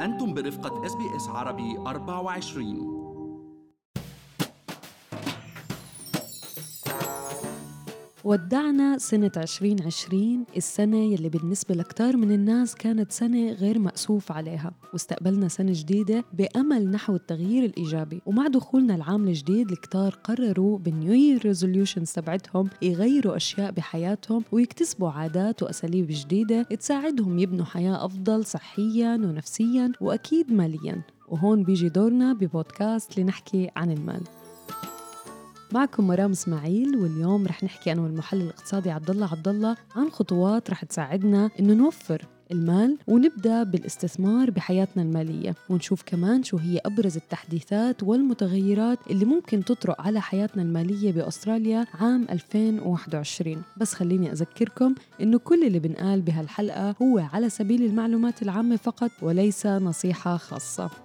أنتم برفقة SBS عربي 24 ودعنا سنة 2020 السنة يلي بالنسبة لكتار من الناس كانت سنة غير مأسوف عليها. واستقبلنا سنة جديدة بأمل نحو التغيير الإيجابي. ومع دخولنا العام الجديد الكتار قرروا بال New Year resolutions تبعتهم يغيروا أشياء بحياتهم ويكتسبوا عادات وأساليب جديدة تساعدهم يبنوا حياة أفضل صحيا ونفسيا وأكيد ماليا. وهون بيجي دورنا ببودكاست لنحكي عن المال. معكم مرام إسماعيل واليوم رح نحكي أنا والمحلل الاقتصادي عبد الله عبد الله عن خطوات رح تساعدنا إنه نوفر المال ونبدأ بالاستثمار بحياتنا المالية. ونشوف كمان شو هي أبرز التحديثات والمتغيرات اللي ممكن تطرق على حياتنا المالية بأستراليا عام 2021 بس خليني أذكركم إنه كل اللي بنقال بهالحلقة هو على سبيل المعلومات العامة فقط وليس نصيحة خاصة.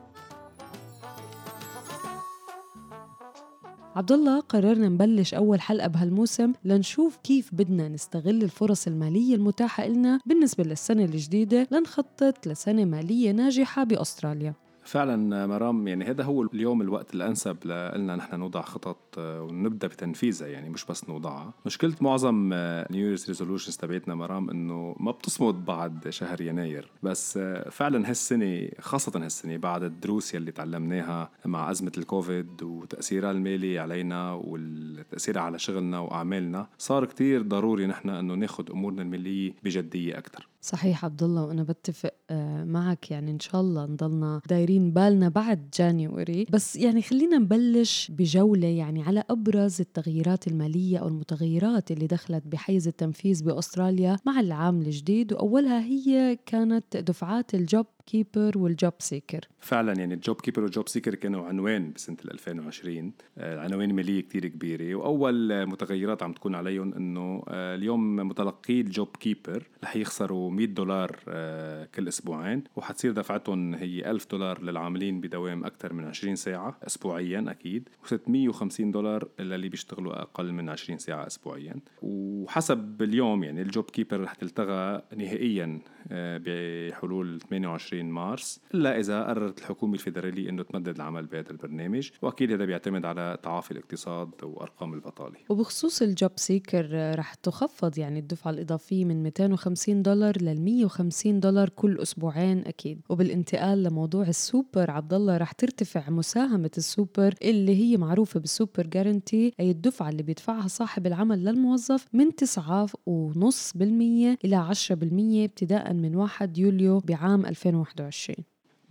عبد الله قررنا نبلش أول حلقة بهالموسم لنشوف كيف بدنا نستغل الفرص المالية المتاحة لنا بالنسبة للسنة الجديدة لنخطط لسنة مالية ناجحة بأستراليا. فعلا مرام يعني هذا هو اليوم الوقت الأنسب لنا نحن نوضع خطط ونبدأ بتنفيذها يعني مش بس نوضعها. مشكلة معظم New Year's resolutions تبعتنا مرام إنه ما بتصمد بعد شهر يناير. بس آه، فعلا هالسنة خاصة هالسنة بعد الدروس يلي تعلمناها مع أزمة الكوفيد وتأثيرها المالي علينا والتأثير على شغلنا وأعمالنا صار كتير ضروري نحن إنه ناخذ أمورنا المالية بجدية أكثر صحيح عبد الله وأنا بتفق آه، معك. يعني إن شاء الله نضلنا دايرين بالنا بعد January بس يعني خلينا نبلش بجولة يعني على أبرز التغييرات المالية أو المتغيرات اللي دخلت بحيز التنفيذ بأستراليا مع العام الجديد. وأولها هي كانت دفعات الجوب كيبر والجوب سيكر. فعلا يعني ال JobKeeper وال JobSeeker كانوا عنوان بسنة 2020 العناوين ماليه كتير كبيرة وأول متغيرات عم تكون عليهم إنه آه، اليوم متلقي ال JobKeeper رح يخسروا 100 دولار آه، كل أسبوعين وحتصير دفعتهم هي 1000 دولار للعاملين بدوام أكثر من 20 ساعة اسبوعيا أكيد و650 دولار للي بيشتغلوا أقل من 20 ساعة اسبوعيا. وحسب اليوم يعني ال JobKeeper رح تلتغى نهائيا آه، بحلول 28 مارس إلا إذا قررت الحكومة الفيدرالية إنه تمدد العمل بهذا البرنامج وأكيد هذا بيعتمد على تعافي الاقتصاد وأرقام البطالة. وبخصوص ال JobSeeker رح تخفض يعني الدفعة الإضافية من 250 دولار لل 150 دولار كل أسبوعين أكيد. وبالانتقال لموضوع السوبر عبد الله رح ترتفع مساهمة السوبر اللي هي معروفة بال super guarantee أي الدفعة اللي بيدفعها صاحب العمل للموظف من 9.5% إلى 10% ابتداء من 1 يوليو بعام 2021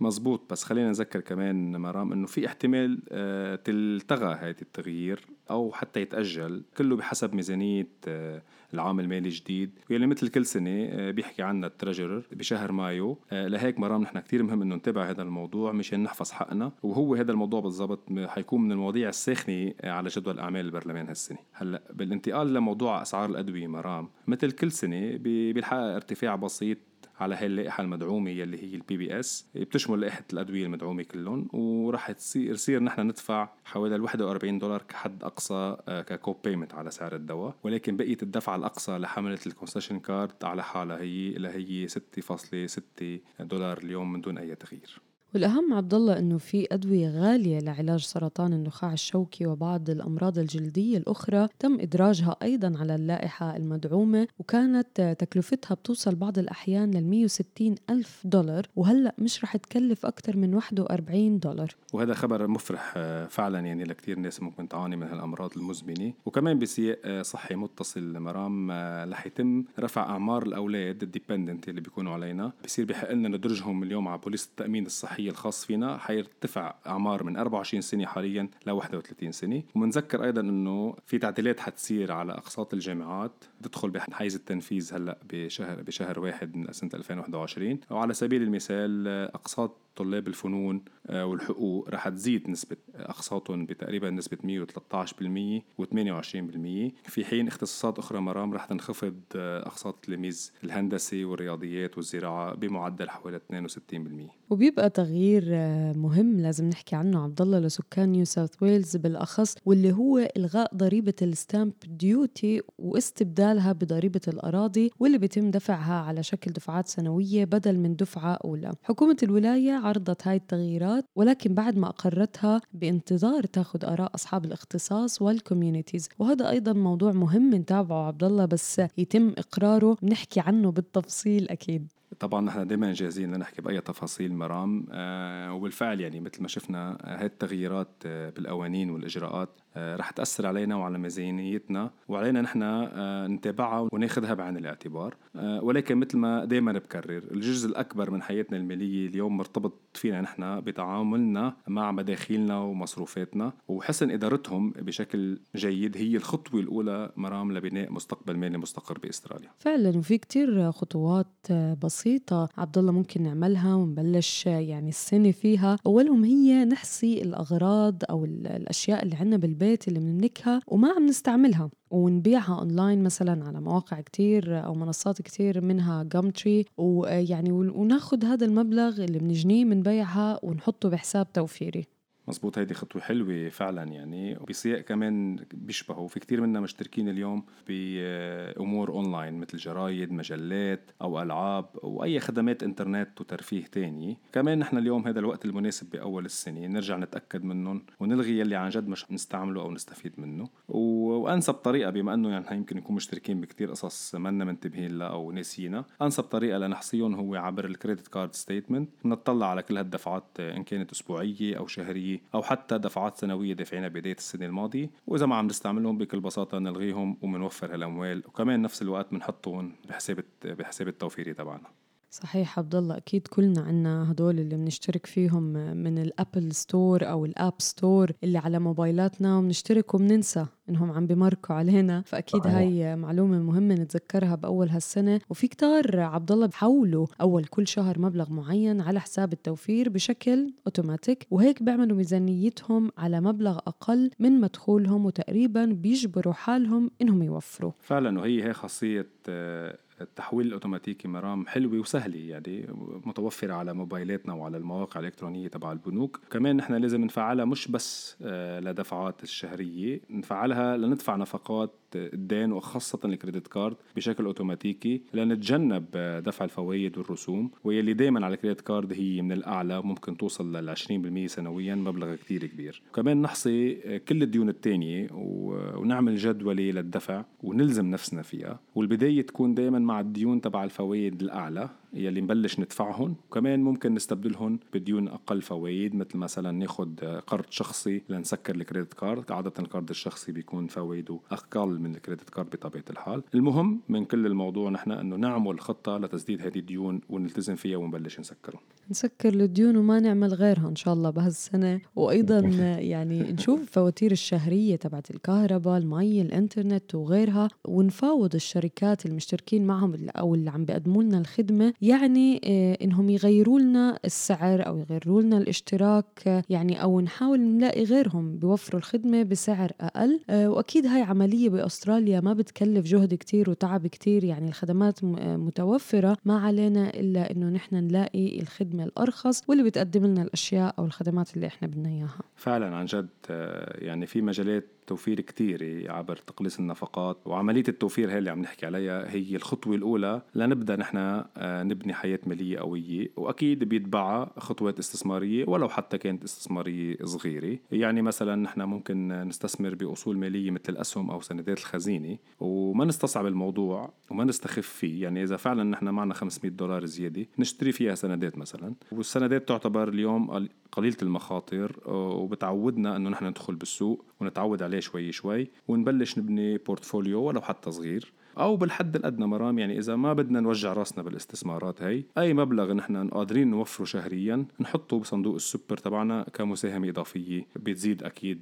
مزبوط بس خلينا نذكر كمان مرام إنه في احتمال آه، تلتغى هذا التغيير أو حتى يتأجل كله بحسب ميزانية آه، العام المالي الجديد. واللي مثل كل سنة آه، بيحكي عنها التريجرر بشهر مايو. لهيك مرام نحن كثير مهم إنه نتابع هذا الموضوع مشان نحفظ حقنا. وهو هذا الموضوع بالضبط حيكون من المواضيع الساخنة على جدول أعمال البرلمان هالسنة. هلأ بالانتقال لموضوع أسعار الأدوية مرام مثل كل سنة بيلحق ارتفاع بسيط على هاي اللائحه المدعومه يلي هي ال PBS بتشمل لائحة الأدوية المدعومة كلهم وراح تصير نحن ندفع حوالي 41 دولار كحد أقصى آه، ك co-payment على سعر الدواء. ولكن بقية الدفع الأقصى لحملة ال concession card على حالها هي اللي هي 6.6 دولار اليوم من دون أي تغيير. والأهم عبد الله إنه في أدوية غالية لعلاج سرطان النخاع الشوكي وبعض الأمراض الجلدية الأخرى تم إدراجها أيضا على اللائحة المدعومة وكانت تكلفتها بتوصل بعض الأحيان لل 160 ألف دولار وهلأ مش رح تكلف أكثر من 41 دولار. وهذا خبر مفرح آه، فعلا يعني لكثير ناس ممكن تعاني من هالأمراض المزمنة. وكمان بسياق آه، صحي متصل مرام آه، رح يتم رفع أعمار الأولاد الديبندنت اللي بيكونوا علينا. بصير بحق لنا ندرجهم اليوم على بوليس التأمين الصحي. الصحية الخاص فينا حيرتفع أعمار من 24 سنة حاليا ل 31 سنة. ومنذكر أيضا أنه في تعديلات حتصير على أقساط الجامعات تدخل بحيز التنفيذ هلأ بشهر بشهر واحد من سنة 2021 وعلى سبيل المثال أقساط طلاب الفنون آه، والحقوق رح تزيد نسبة أقساطهم بتقريبا نسبة 113% و28% في حين اختصاصات أخرى مرام رح تنخفض آه، أقساط التلاميذ الهندسة والرياضيات والزراعة بمعدل حوالي 62% وبيبقى تغيير آه، مهم لازم نحكي عنه. عبد الله لسكان نيو ساوث ويلز بالأخص واللي هو إلغاء ضريبة ال stamp duty واستبدالها بضريبة الأراضي واللي بيتم دفعها على شكل دفعات سنوية بدل من دفعة أولى. حكومة الولاية عرضت هاي التغييرات ولكن بعد ما أقرتها بانتظار تاخذ آراء أصحاب الاختصاص وال communities وهذا أيضا موضوع مهم نتابعه عبد الله بس يتم إقراره. بنحكي عنه بالتفصيل أكيد. طبعا نحن دائما جاهزين لنحكي بأي تفاصيل مرام. آه وبالفعل يعني مثل ما شفنا هذه التغييرات آه بالقوانين والإجراءات آه رح تأثر علينا وعلى ميزانيتنا وعلينا نحن آه نتابعها وناخذها بعين الاعتبار. آه ولكن مثل ما دائما بكرر الجزء الأكبر من حياتنا المالية اليوم مرتبط فينا نحن بتعاملنا مع مداخيلنا ومصروفاتنا وحسن إدارتهم بشكل جيد هي الخطوة الأولى مرام لبناء مستقبل مالي مستقر بأستراليا. فعلا وفي كتير خطوات بسيطة بسيطة عبد الله ممكن نعملها ونبلش يعني السنة فيها. أولهم هي نحصي الأغراض أو الأشياء اللي عنا بالبيت اللي بنملكها وما عم نستعملها ونبيعها أونلاين مثلا على مواقع كتير أو منصات كتير منها Gumtree ويعني وناخذ هذا المبلغ اللي بنجنيه من بيعها ونحطه بحساب توفيري. مزبوط هيدي خطوة حلوة فعلا يعني وبسياق كمان بيشبهوا في كتير منا مشتركين اليوم بأمور أونلاين مثل جرايد مجلات أو ألعاب أو أي خدمات إنترنت وترفيه تاني. كمان نحن اليوم هذا الوقت المناسب بأول السنة نرجع نتأكد منهم ونلغي يلي عن جد مش نستعمله أو نستفيد منه. وأنسب طريقة بما أنه يعني يمكن نكون مشتركين بكتير قصص منا منتبهين لها أو ناسينا أنسب طريقة لنحصيهم هو عبر ال credit card statement نطلع على كل هالدفعات إن كانت أسبوعية أو شهرية أو حتى دفعات سنوية دافعينها بداية السنة الماضية. وإذا ما عم نستعملهم بكل بساطة نلغيهم ومنوفر هالأموال. وكمان نفس الوقت بنحطهم بحساب بحساب التوفيري تبعنا. صحيح عبد الله أكيد كلنا عنا هدول اللي بنشترك فيهم من ال Apple Store أو ال App Store اللي على موبايلاتنا وبنشترك وبننسى إنهم عم بمركوا علينا. فأكيد صحيح. هاي معلومة مهمة نتذكرها بأول هالسنة. وفي كتار عبد الله بحولوا أول كل شهر مبلغ معين على حساب التوفير بشكل أوتوماتيك وهيك بيعملوا ميزانيتهم على مبلغ أقل من مدخولهم وتقريبا بيجبروا حالهم إنهم يوفروا. فعلا وهي هي خاصية التحويل الأوتوماتيكي مرام حلوة وسهلة يعني متوفرة على موبايلاتنا وعلى المواقع الإلكترونية تبع البنوك. كمان نحن لازم نفعلها مش بس لدفعات الشهرية نفعلها لندفع نفقات الدين وخاصة ال credit card بشكل أوتوماتيكي لنتجنب دفع الفوائد والرسوم واللي دائما على ال credit card هي من الأعلى ممكن توصل لل 20% سنويا مبلغ كتير كبير. وكمان نحصي كل الديون التانية ونعمل جدولة للدفع ونلزم نفسنا فيها والبداية تكون دائما مع الديون تبع الفوائد الأعلى. يلي نبلش ندفعهم وكمان ممكن نستبدلهم بديون أقل فوائد مثل مثلا ناخد قرض شخصي لنسكر ال credit card. عادة القرض الشخصي بيكون فوائده أقل من ال credit card بطبيعة الحال. المهم من كل الموضوع نحن إنه نعمل خطة لتسديد هذه الديون ونلتزم فيها ونبلش نسكرهم. نسكر الديون وما نعمل غيرها إن شاء الله بهالسنة. وأيضا يعني نشوف الفواتير الشهرية تبعت الكهرباء المي الإنترنت وغيرها ونفاوض الشركات المشتركين معهم أو اللي عم بيقدموا لنا الخدمة. يعني إنهم يغيروا لنا السعر أو يغيروا لنا الاشتراك يعني أو نحاول نلاقي غيرهم بيوفروا الخدمة بسعر أقل. وأكيد هاي عملية بأستراليا ما بتكلف جهد كتير وتعب كتير. يعني الخدمات متوفرة. ما علينا إلا إنه نحن نلاقي الخدمه الأرخص واللي بتقدم لنا الأشياء أو الخدمات اللي إحنا بدنا إياها. فعلا عن جد يعني في مجالات توفير كتير عبر تقليص النفقات وعملية التوفير هي اللي عم نحكي عليها هي الخطوة الأولى لنبدأ نحن نبني حياة مالية قوية وأكيد بيتبعها خطوات استثمارية ولو حتى كانت استثمارية صغيرة. يعني مثلا نحن ممكن نستثمر بأصول مالية مثل الأسهم أو سندات الخزينة وما نستصعب الموضوع وما نستخف فيه. يعني إذا فعلا نحن معنا 500 دولار زيادة نشتري فيها سندات مثلا والسندات تعتبر اليوم قليلة المخاطر وبتعودنا أنه نحن ندخل بالسوق ونتعود عليه شوي شوي ونبلش نبني portfolio ولو حتى صغير. أو بالحد الأدنى مرام يعني إذا ما بدنا نوجع راسنا بالاستثمارات هي أي مبلغ نحن قادرين نوفره شهريا نحطه بصندوق السوبر تبعنا كمساهمة إضافية بتزيد أكيد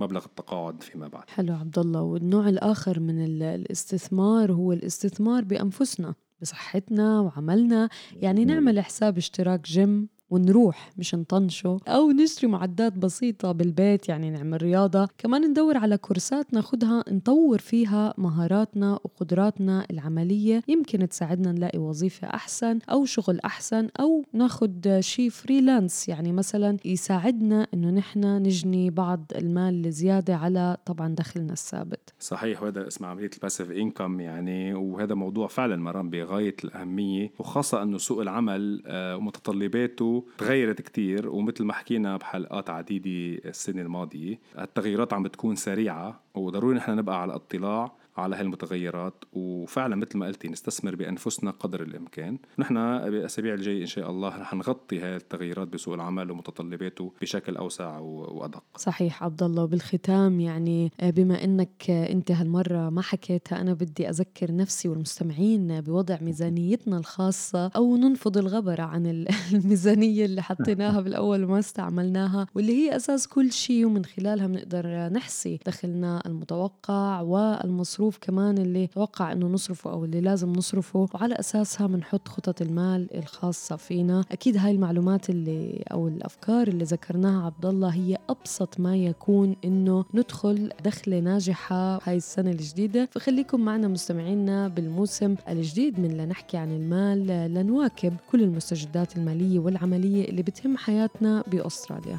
مبلغ التقاعد فيما بعد. حلو عبد الله والنوع الآخر من الاستثمار هو الاستثمار بأنفسنا بصحتنا وعملنا. يعني نعمل حساب اشتراك جيم ونروح مش نطنشه أو نشتري معدات بسيطة بالبيت يعني نعمل رياضة. كمان ندور على كورسات ناخدها نطور فيها مهاراتنا وقدراتنا العملية. يمكن تساعدنا نلاقي وظيفة أحسن أو شغل أحسن أو ناخد شيء فريلانس يعني مثلا يساعدنا إنه نحن نجني بعض المال الزيادة على طبعا دخلنا الثابت. صحيح وهذا اسمه عملية الباسيف انكم يعني وهذا موضوع فعلا مرام بغاية الأهمية وخاصة أنه سوق العمل ومتطلباته تغيرت كتير ومثل ما حكينا بحلقات عديدة السنة الماضية التغييرات عم بتكون سريعة وضروري نحن نبقى على اطلاع على هالمتغيرات وفعلا مثل ما قلتي نستثمر بأنفسنا قدر الإمكان. نحن بالاسابيع الجايه إن شاء الله رح نغطي هاي التغيرات بسوق العمل ومتطلباته بشكل أوسع وأدق. صحيح عبد الله وبالختام يعني آه، بما إنك أنت هالمرة ما حكيتها أنا بدي أذكر نفسي والمستمعين بوضع ميزانيتنا الخاصة أو ننفض الغبرة عن الميزانية اللي حطيناها بالأول وما استعملناها واللي هي أساس كل شيء ومن خلالها بنقدر نحصي دخلنا المتوقع والمصروف المصروف كمان اللي توقع إنه نصرفه أو اللي لازم نصرفه وعلى أساسها بنحط خطط المال الخاصة فينا. أكيد هاي المعلومات اللي أو الأفكار اللي ذكرناها عبد الله هي أبسط ما يكون إنه ندخل دخلة ناجحة هاي السنة الجديدة. فخليكم معنا مستمعينا بالموسم الجديد من لنحكي عن المال لنواكب كل المستجدات المالية والعملية اللي بتهم حياتنا بأستراليا.